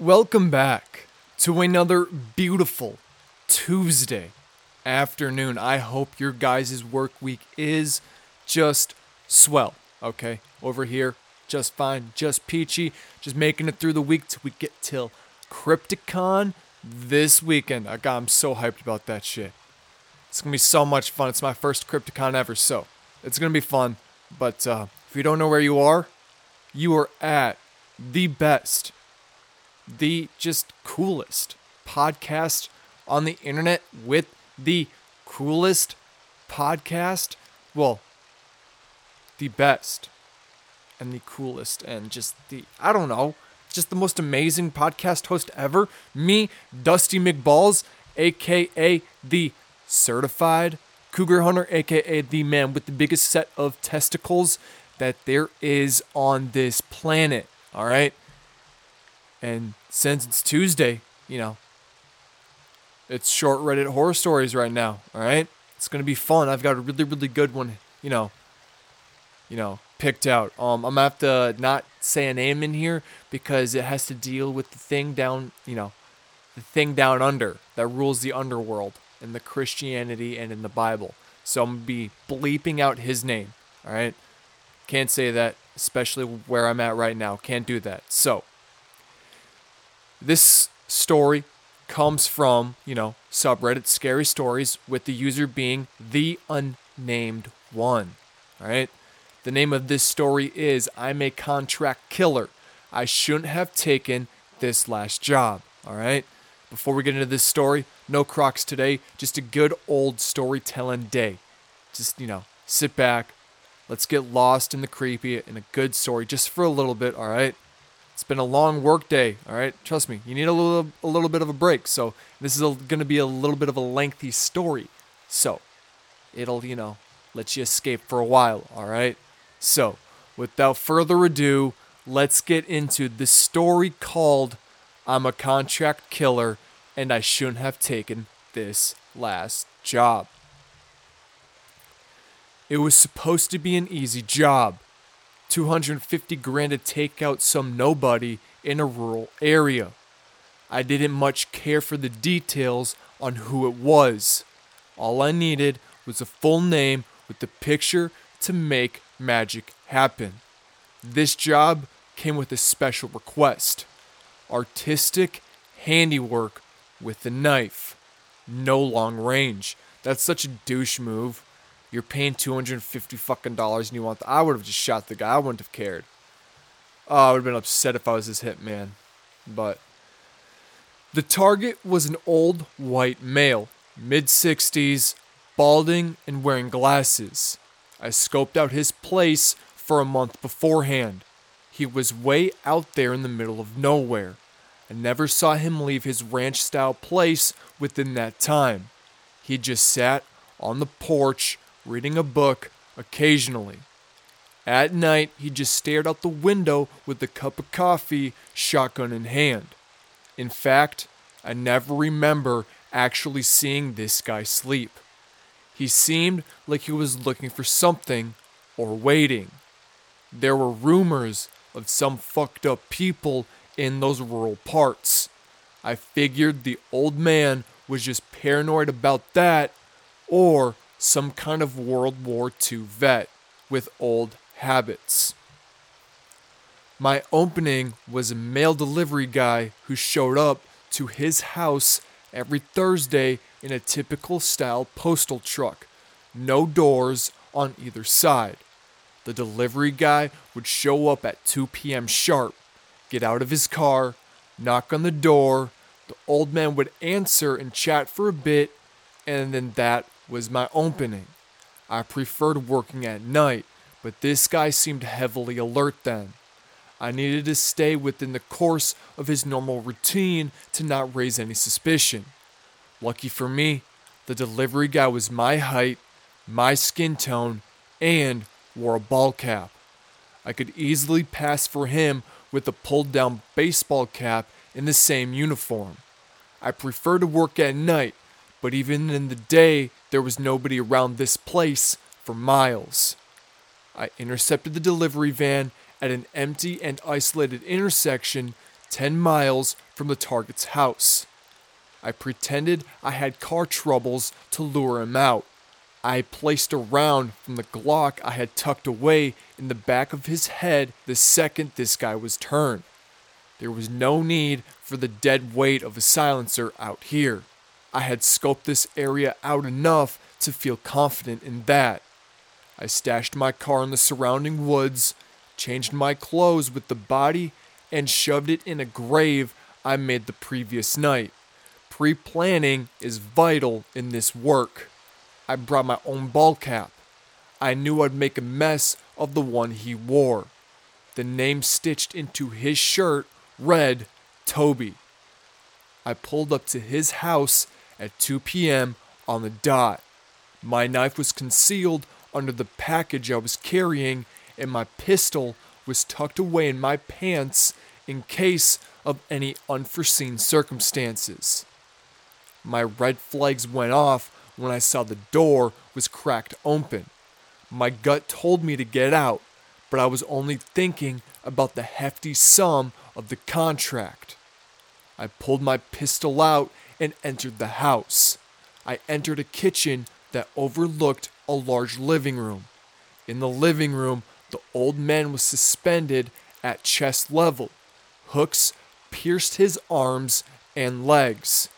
Welcome back to another beautiful Tuesday afternoon. I hope your guys' work week is just swell, okay? Over here, just fine, just peachy, just making it through the week till we get till Crypticon this weekend. I got, I'm so hyped about that shit. It's gonna be so much fun. It's my first Crypticon ever, so it's gonna be fun. But uh, if you don't know where you are, you are at the best, the just coolest podcast on the internet with the coolest podcast. Well, the best and the coolest and just the, I don't know, just the most amazing podcast host ever. Me, Dusty McBalls, aka the certified cougar hunter, aka the man with the biggest set of testicles that there is on this planet. All right. And since it's Tuesday, you know, it's short Reddit horror stories right now. All right. It's to be fun. I've got a really, really good one, you know, you know, picked out. Um, I'm gonna have to not say a name in here because it has to deal with the thing down, you know, the thing down under that rules the underworld in the Christianity and in the Bible. So I'm gonna be bleeping out his name. All right, can't say that, especially where I'm at right now. Can't do that. So this story comes from you know subreddit scary stories with the user being the unnamed one. All right. The name of this story is I'm a contract killer. I shouldn't have taken this last job. All right. Before we get into this story, no crocs today, just a good old storytelling day. Just, you know, sit back. Let's get lost in the creepy and a good story just for a little bit, all right? It's been a long work day, all right? Trust me, you need a little a little bit of a break. So, this is going to be a little bit of a lengthy story. So, it'll, you know, let you escape for a while, all right? So, without further ado, let's get into the story called I'm a contract killer and I shouldn't have taken this last job. It was supposed to be an easy job 250 grand to take out some nobody in a rural area. I didn't much care for the details on who it was. All I needed was a full name with the picture to make magic happen. This job came with a special request artistic handiwork with the knife. No long range. That's such a douche move. You're paying 250 fucking dollars and you want the, I would have just shot the guy. I wouldn't have cared. Oh, I would have been upset if I was his hitman. But the target was an old white male, mid 60s, balding and wearing glasses. I scoped out his place for a month beforehand. He was way out there in the middle of nowhere. I never saw him leave his ranch style place within that time. He just sat on the porch reading a book occasionally. At night, he just stared out the window with a cup of coffee, shotgun in hand. In fact, I never remember actually seeing this guy sleep. He seemed like he was looking for something or waiting. There were rumors of some fucked up people in those rural parts. I figured the old man was just paranoid about that or some kind of World War II vet with old habits. My opening was a mail delivery guy who showed up to his house every Thursday in a typical style postal truck, no doors on either side. The delivery guy would show up at 2 p.m. sharp, get out of his car, knock on the door. The old man would answer and chat for a bit, and then that was my opening. I preferred working at night, but this guy seemed heavily alert then. I needed to stay within the course of his normal routine to not raise any suspicion. Lucky for me, the delivery guy was my height, my skin tone, and wore a ball cap. I could easily pass for him with a pulled down baseball cap in the same uniform. I prefer to work at night, but even in the day, there was nobody around this place for miles. I intercepted the delivery van at an empty and isolated intersection 10 miles from the target's house. I pretended I had car troubles to lure him out. I placed a round from the Glock I had tucked away in the back of his head the second this guy was turned. There was no need for the dead weight of a silencer out here. I had scoped this area out enough to feel confident in that. I stashed my car in the surrounding woods, changed my clothes with the body, and shoved it in a grave I made the previous night. Pre planning is vital in this work. I brought my own ball cap. I knew I'd make a mess of the one he wore. The name stitched into his shirt read Toby. I pulled up to his house at 2 p.m. on the dot. My knife was concealed under the package I was carrying, and my pistol was tucked away in my pants in case of any unforeseen circumstances. My red flags went off when I saw the door was cracked open. My gut told me to get out, but I was only thinking about the hefty sum of the contract. I pulled my pistol out and entered the house. I entered a kitchen that overlooked a large living room. In the living room, the old man was suspended at chest level. Hooks pierced his arms and legs.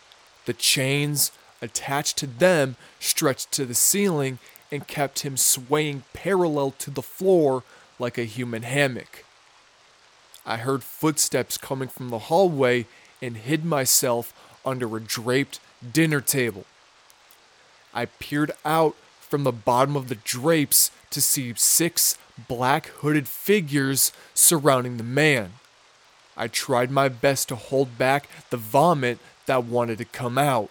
The chains attached to them stretched to the ceiling and kept him swaying parallel to the floor like a human hammock. I heard footsteps coming from the hallway and hid myself under a draped dinner table. I peered out from the bottom of the drapes to see six black hooded figures surrounding the man. I tried my best to hold back the vomit that wanted to come out.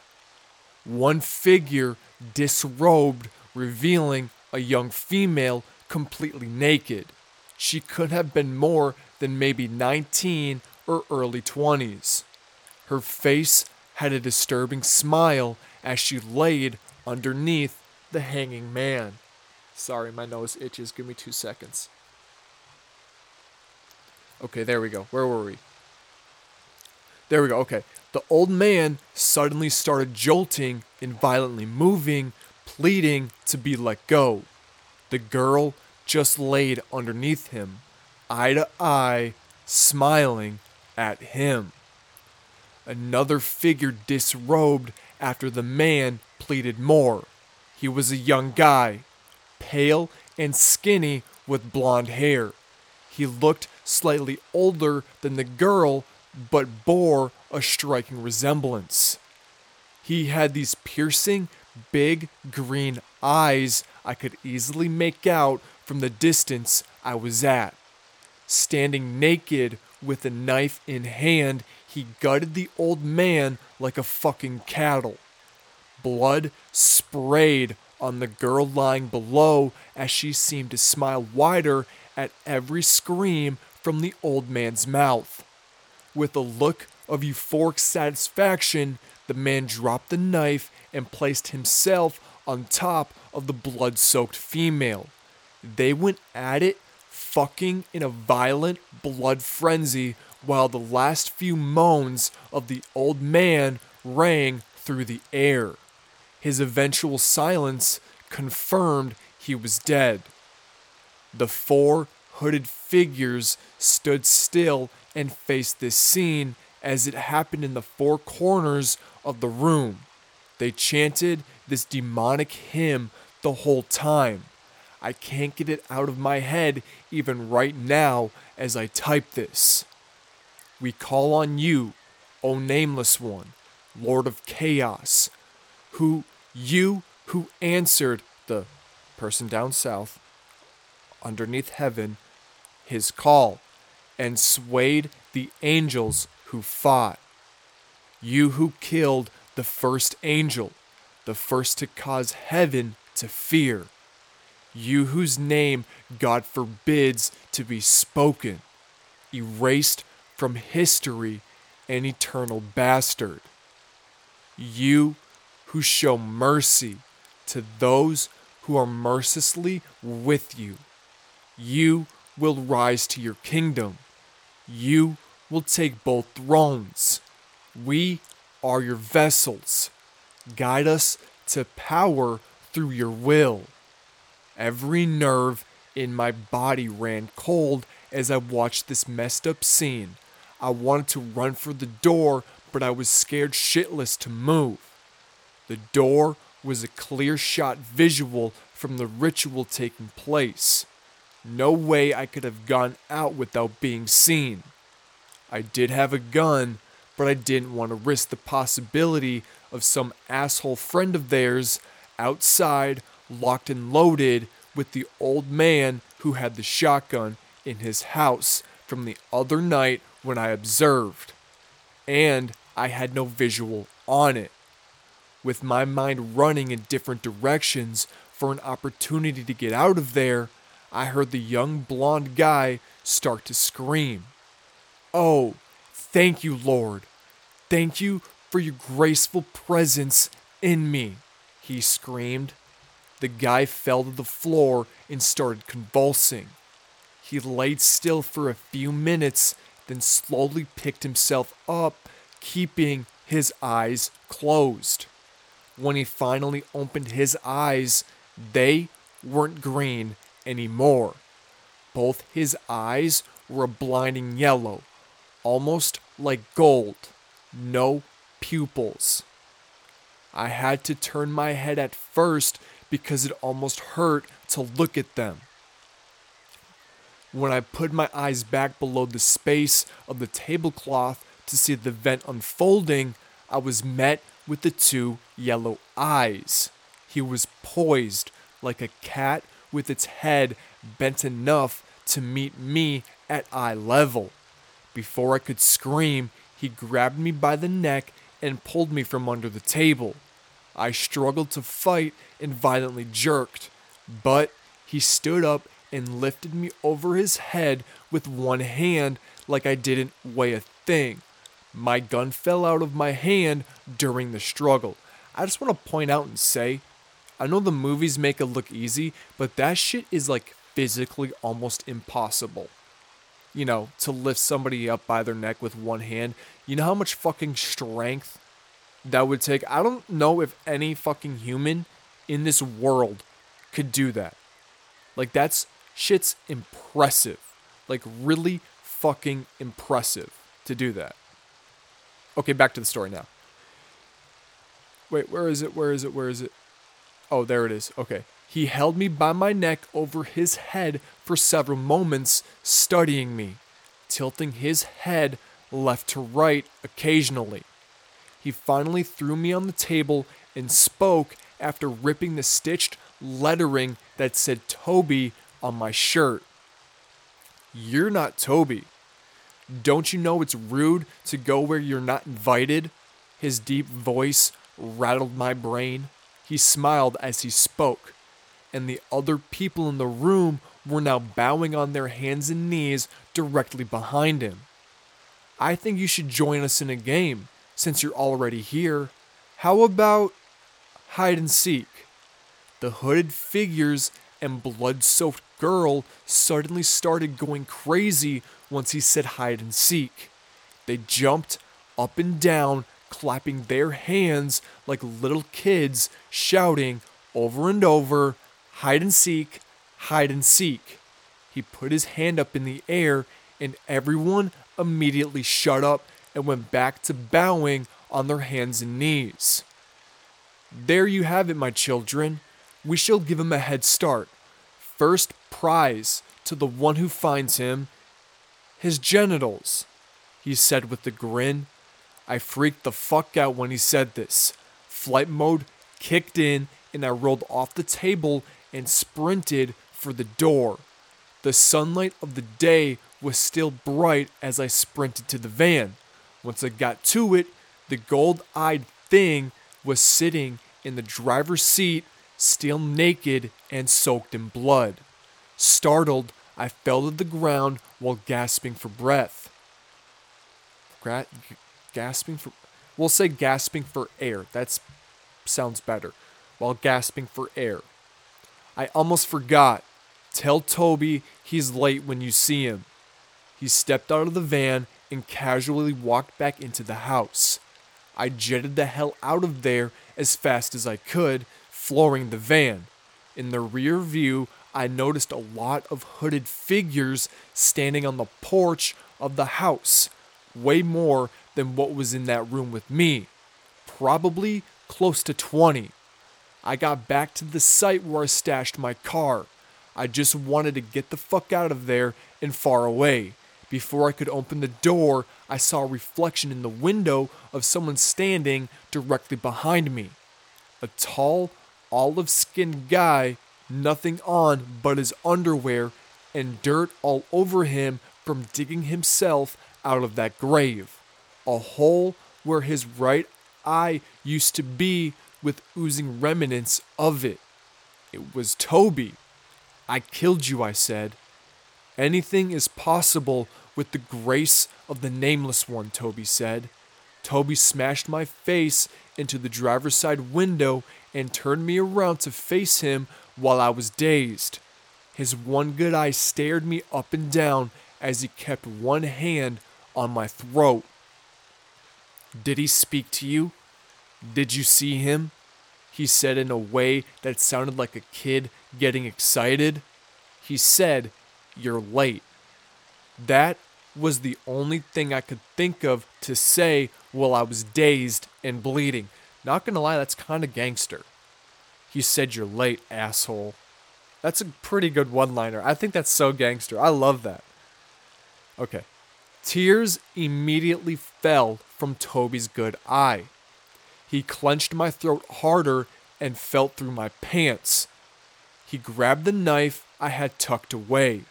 One figure disrobed, revealing a young female completely naked. She could have been more than maybe 19 or early 20s. Her face had a disturbing smile as she laid underneath the hanging man. Sorry, my nose itches. Give me two seconds. Okay, there we go. Where were we? There we go. Okay. The old man suddenly started jolting and violently moving, pleading to be let go. The girl just laid underneath him, eye to eye, smiling at him. Another figure disrobed after the man pleaded more. He was a young guy, pale and skinny with blonde hair. He looked slightly older than the girl, but bore a striking resemblance. He had these piercing, big green eyes I could easily make out from the distance I was at. Standing naked with a knife in hand, he gutted the old man like a fucking cattle. Blood sprayed on the girl lying below as she seemed to smile wider at every scream from the old man's mouth. With a look of euphoric satisfaction, the man dropped the knife and placed himself on top of the blood soaked female. They went at it, fucking in a violent blood frenzy, while the last few moans of the old man rang through the air. His eventual silence confirmed he was dead. The four hooded figures stood still and faced this scene as it happened in the four corners of the room. They chanted this demonic hymn the whole time. I can't get it out of my head even right now as I type this. We call on you, O nameless one, Lord of chaos, who you who answered the person down south underneath heaven his call and swayed the angels who fought. You who killed the first angel, the first to cause heaven to fear. You whose name God forbids to be spoken, erased from history, an eternal bastard. You who show mercy to those who are mercilessly with you. You will rise to your kingdom. You will take both thrones. We are your vessels. Guide us to power through your will. Every nerve in my body ran cold as I watched this messed up scene. I wanted to run for the door, but I was scared shitless to move. The door was a clear shot visual from the ritual taking place. No way I could have gone out without being seen. I did have a gun, but I didn't want to risk the possibility of some asshole friend of theirs outside, locked and loaded, with the old man who had the shotgun in his house from the other night when I observed. And I had no visual on it. With my mind running in different directions for an opportunity to get out of there, I heard the young blonde guy start to scream. Oh, thank you, Lord. Thank you for your graceful presence in me, he screamed. The guy fell to the floor and started convulsing. He laid still for a few minutes, then slowly picked himself up, keeping his eyes closed. When he finally opened his eyes, they weren't green anymore. Both his eyes were a blinding yellow, almost like gold, no pupils. I had to turn my head at first because it almost hurt to look at them. When I put my eyes back below the space of the tablecloth to see the vent unfolding, I was met with the two yellow eyes. He was poised like a cat with its head bent enough to meet me at eye level. Before I could scream, he grabbed me by the neck and pulled me from under the table. I struggled to fight and violently jerked, but he stood up and lifted me over his head with one hand like I didn't weigh a thing. My gun fell out of my hand during the struggle. I just want to point out and say I know the movies make it look easy, but that shit is like physically almost impossible. You know, to lift somebody up by their neck with one hand. You know how much fucking strength that would take? I don't know if any fucking human in this world could do that. Like, that's shit's impressive. Like, really fucking impressive to do that. Okay, back to the story now. Wait, where is it? Where is it? Where is it? Oh, there it is. Okay. He held me by my neck over his head for several moments, studying me, tilting his head left to right occasionally. He finally threw me on the table and spoke after ripping the stitched lettering that said Toby on my shirt. You're not Toby. Don't you know it's rude to go where you're not invited? His deep voice rattled my brain. He smiled as he spoke, and the other people in the room were now bowing on their hands and knees directly behind him. I think you should join us in a game since you're already here. How about hide and seek? The hooded figures and blood soaked girl suddenly started going crazy once he said hide and seek. They jumped up and down, clapping their hands like little kids, shouting over and over, hide and seek, hide and seek. He put his hand up in the air, and everyone immediately shut up and went back to bowing on their hands and knees. There you have it, my children. We shall give him a head start. First prize to the one who finds him his genitals, he said with a grin. I freaked the fuck out when he said this. Flight mode kicked in, and I rolled off the table and sprinted for the door. The sunlight of the day was still bright as I sprinted to the van. Once I got to it, the gold eyed thing was sitting in the driver's seat, still naked and soaked in blood. Startled, I fell to the ground while gasping for breath. Gra- gasping for. We'll say gasping for air. That sounds better. While gasping for air. I almost forgot. Tell Toby he's late when you see him. He stepped out of the van and casually walked back into the house. I jetted the hell out of there as fast as I could, flooring the van. In the rear view, I noticed a lot of hooded figures standing on the porch of the house, way more than what was in that room with me. Probably close to 20. I got back to the site where I stashed my car. I just wanted to get the fuck out of there and far away. Before I could open the door, I saw a reflection in the window of someone standing directly behind me. A tall, olive skinned guy, nothing on but his underwear, and dirt all over him from digging himself out of that grave. A hole where his right eye used to be with oozing remnants of it. It was Toby. I killed you, I said. Anything is possible with the grace of the Nameless One, Toby said. Toby smashed my face into the driver's side window and turned me around to face him while I was dazed. His one good eye stared me up and down as he kept one hand on my throat. Did he speak to you? Did you see him? He said in a way that sounded like a kid getting excited. He said, You're late. That was the only thing I could think of to say while I was dazed and bleeding. Not gonna lie, that's kind of gangster. He said, You're late, asshole. That's a pretty good one liner. I think that's so gangster. I love that. Okay. Tears immediately fell from Toby's good eye. He clenched my throat harder and felt through my pants. He grabbed the knife I had tucked away.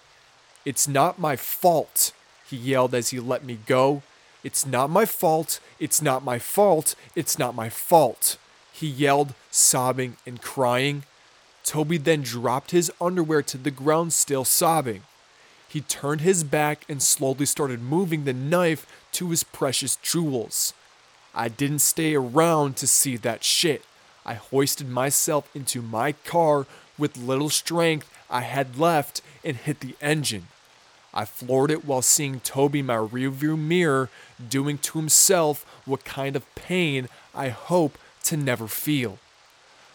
It's not my fault, he yelled as he let me go. It's not my fault. It's not my fault. It's not my fault. He yelled, sobbing and crying. Toby then dropped his underwear to the ground, still sobbing. He turned his back and slowly started moving the knife to his precious jewels. I didn't stay around to see that shit. I hoisted myself into my car with little strength I had left and hit the engine. I floored it while seeing Toby my rearview mirror doing to himself what kind of pain I hope to never feel.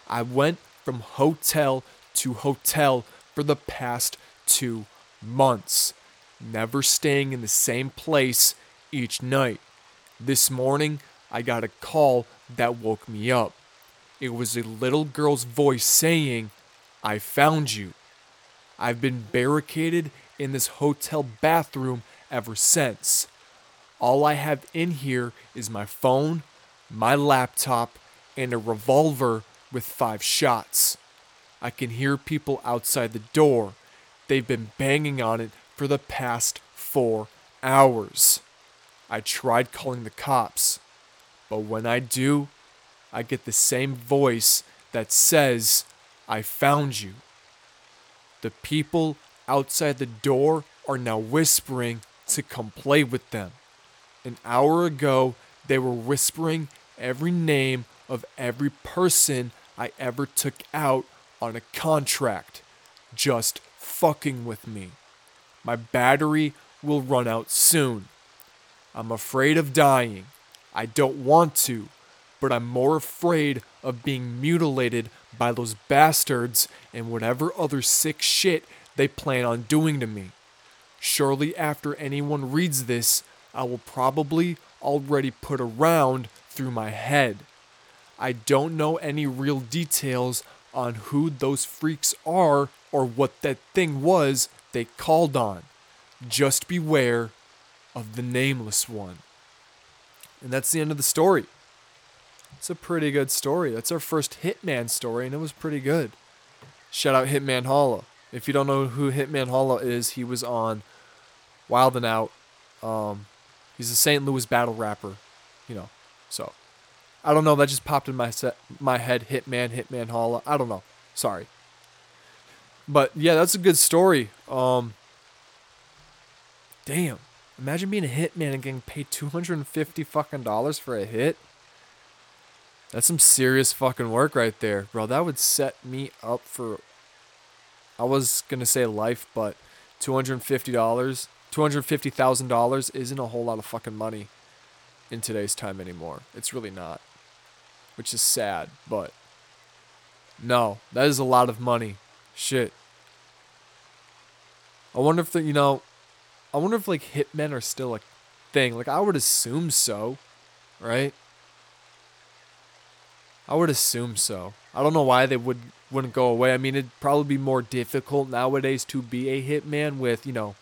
I went from hotel to hotel for the past two months, never staying in the same place each night. This morning, I got a call that woke me up. It was a little girl's voice saying, I found you. I've been barricaded in this hotel bathroom ever since. All I have in here is my phone, my laptop, and a revolver with five shots. I can hear people outside the door. They've been banging on it for the past four hours. I tried calling the cops, but when I do, I get the same voice that says, I found you. The people outside the door are now whispering to come play with them. An hour ago, they were whispering every name of every person I ever took out on a contract, just fucking with me. My battery will run out soon. I'm afraid of dying. I don't want to, but I'm more afraid of being mutilated by those bastards and whatever other sick shit they plan on doing to me. Surely, after anyone reads this, I will probably already put a round through my head. I don't know any real details on who those freaks are or what that thing was they called on. Just beware of the nameless one. And that's the end of the story. It's a pretty good story. That's our first Hitman story, and it was pretty good. Shout out Hitman Holla. If you don't know who Hitman Holla is, he was on Wild and Out. Um, he's a St. Louis battle rapper, you know. So I don't know. That just popped in my set, my head. Hitman, Hitman Holla. I don't know. Sorry. But yeah, that's a good story. Um, damn. Imagine being a hitman and getting paid 250 fucking dollars for a hit. That's some serious fucking work right there, bro. That would set me up for I was going to say life, but $250, $250,000 isn't a whole lot of fucking money in today's time anymore. It's really not. Which is sad, but no, that is a lot of money. Shit. I wonder if the, you know, I wonder if like hitmen are still a thing. Like I would assume so, right? I would assume so. I don't know why they would wouldn't go away. I mean, it'd probably be more difficult nowadays to be a hitman with, you know,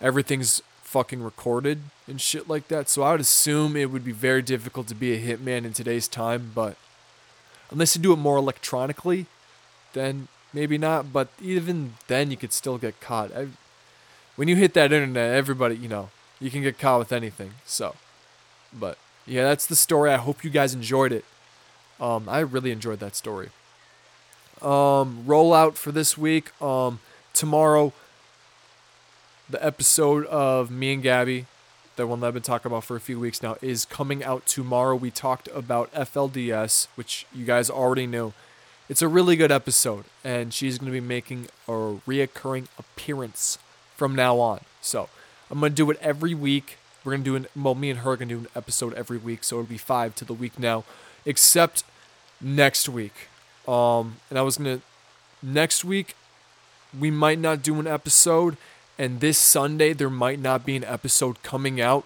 everything's fucking recorded and shit like that. So I would assume it would be very difficult to be a hitman in today's time, but unless you do it more electronically, then maybe not. But even then, you could still get caught. I, when you hit that internet, everybody, you know, you can get caught with anything. So, but yeah, that's the story. I hope you guys enjoyed it. Um, I really enjoyed that story. Um, rollout for this week. Um, tomorrow, the episode of me and Gabby, the one that I've been talking about for a few weeks now, is coming out tomorrow. We talked about FLDS, which you guys already knew. It's a really good episode, and she's going to be making a reoccurring appearance from now on. So I'm going to do it every week. We're going to do an, well, me and her are going to do an episode every week, so it'll be five to the week now, except next week. Um, and I was to, next week, we might not do an episode and this Sunday, there might not be an episode coming out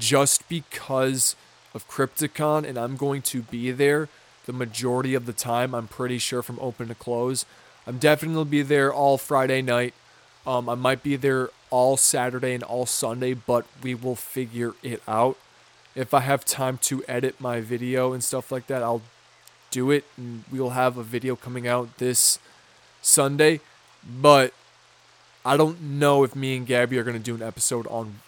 just because of Crypticon, and I'm going to be there the majority of the time. I'm pretty sure from open to close. I'm definitely be there all Friday night. Um, I might be there all Saturday and all Sunday, but we will figure it out. If I have time to edit my video and stuff like that, I'll do it, and we'll have a video coming out this Sunday. But I don't know if me and Gabby are to do an episode on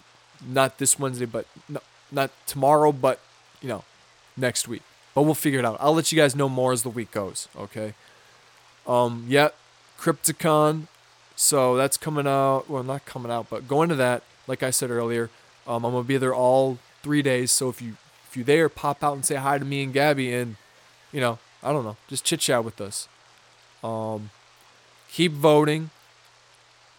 not this Wednesday, but no, not tomorrow, but you know, next week. But we'll figure it out. I'll let you guys know more as the week goes. Okay. Um. Yeah. Crypticon. So that's coming out. Well, not coming out, but going to that. Like I said earlier, um, I'm gonna be there all three days. So if you if you're there, pop out and say hi to me and Gabby, and you know, I don't know, just chit chat with us. Um, keep voting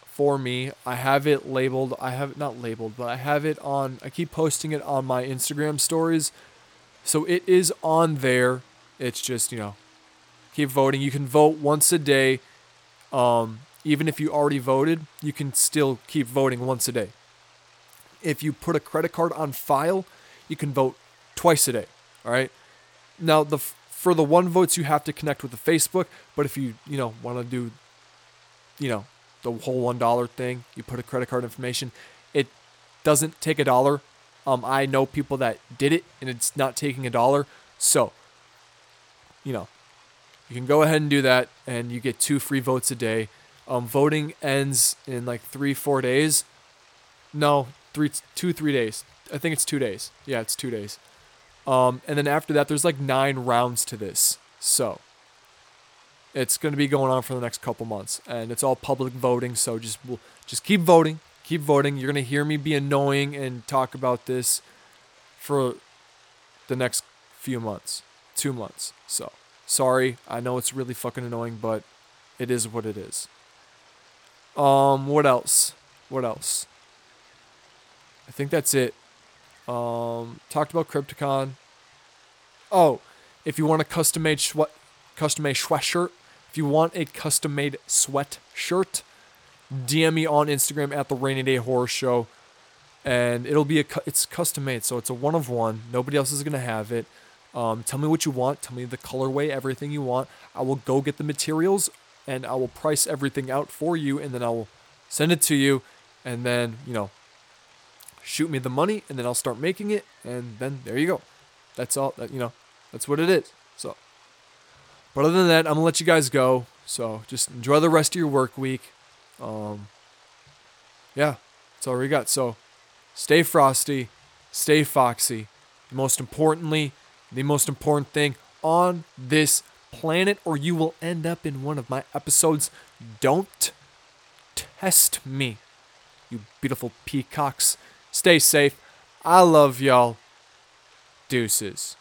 for me. I have it labeled. I have it not labeled, but I have it on. I keep posting it on my Instagram stories. So it is on there. It's just, you know, keep voting. You can vote once a day. Um, even if you already voted, you can still keep voting once a day. If you put a credit card on file, you can vote twice a day. All right. Now the for the one votes you have to connect with the Facebook, but if you you know want to do, you know, the whole one dollar thing. You put a credit card information. It doesn't take a dollar. Um, I know people that did it and it's not taking a dollar. So, you know, you can go ahead and do that, and you get two free votes a day. Um, voting ends in like three, four days. No, three, two, three days. I think it's two days. Yeah, it's two days. Um, and then after that, there's like nine rounds to this. So, it's going to be going on for the next couple months, and it's all public voting. So just just keep voting, keep voting. You're going to hear me be annoying and talk about this for the next few months, two months. So sorry, I know it's really fucking annoying, but it is what it is. Um, what else? What else? I think that's it. Um, talked about Crypticon. Oh, if you want a custom made sweat, custom made sweatshirt, if you want a custom made sweatshirt, DM me on Instagram at the Rainy Day Horror Show, and it'll be a it's custom made, so it's a one of one. Nobody else is gonna have it. Um, tell me what you want. Tell me the colorway, everything you want. I will go get the materials, and I will price everything out for you, and then I will send it to you, and then you know, shoot me the money, and then I'll start making it, and then there you go. That's all. That you know, that's what it is. So. But other than that, I'm gonna let you guys go. So just enjoy the rest of your work week. Um, yeah, that's all we got. So stay frosty, stay foxy. Most importantly, the most important thing on this planet, or you will end up in one of my episodes. Don't test me, you beautiful peacocks. Stay safe. I love y'all. Deuces.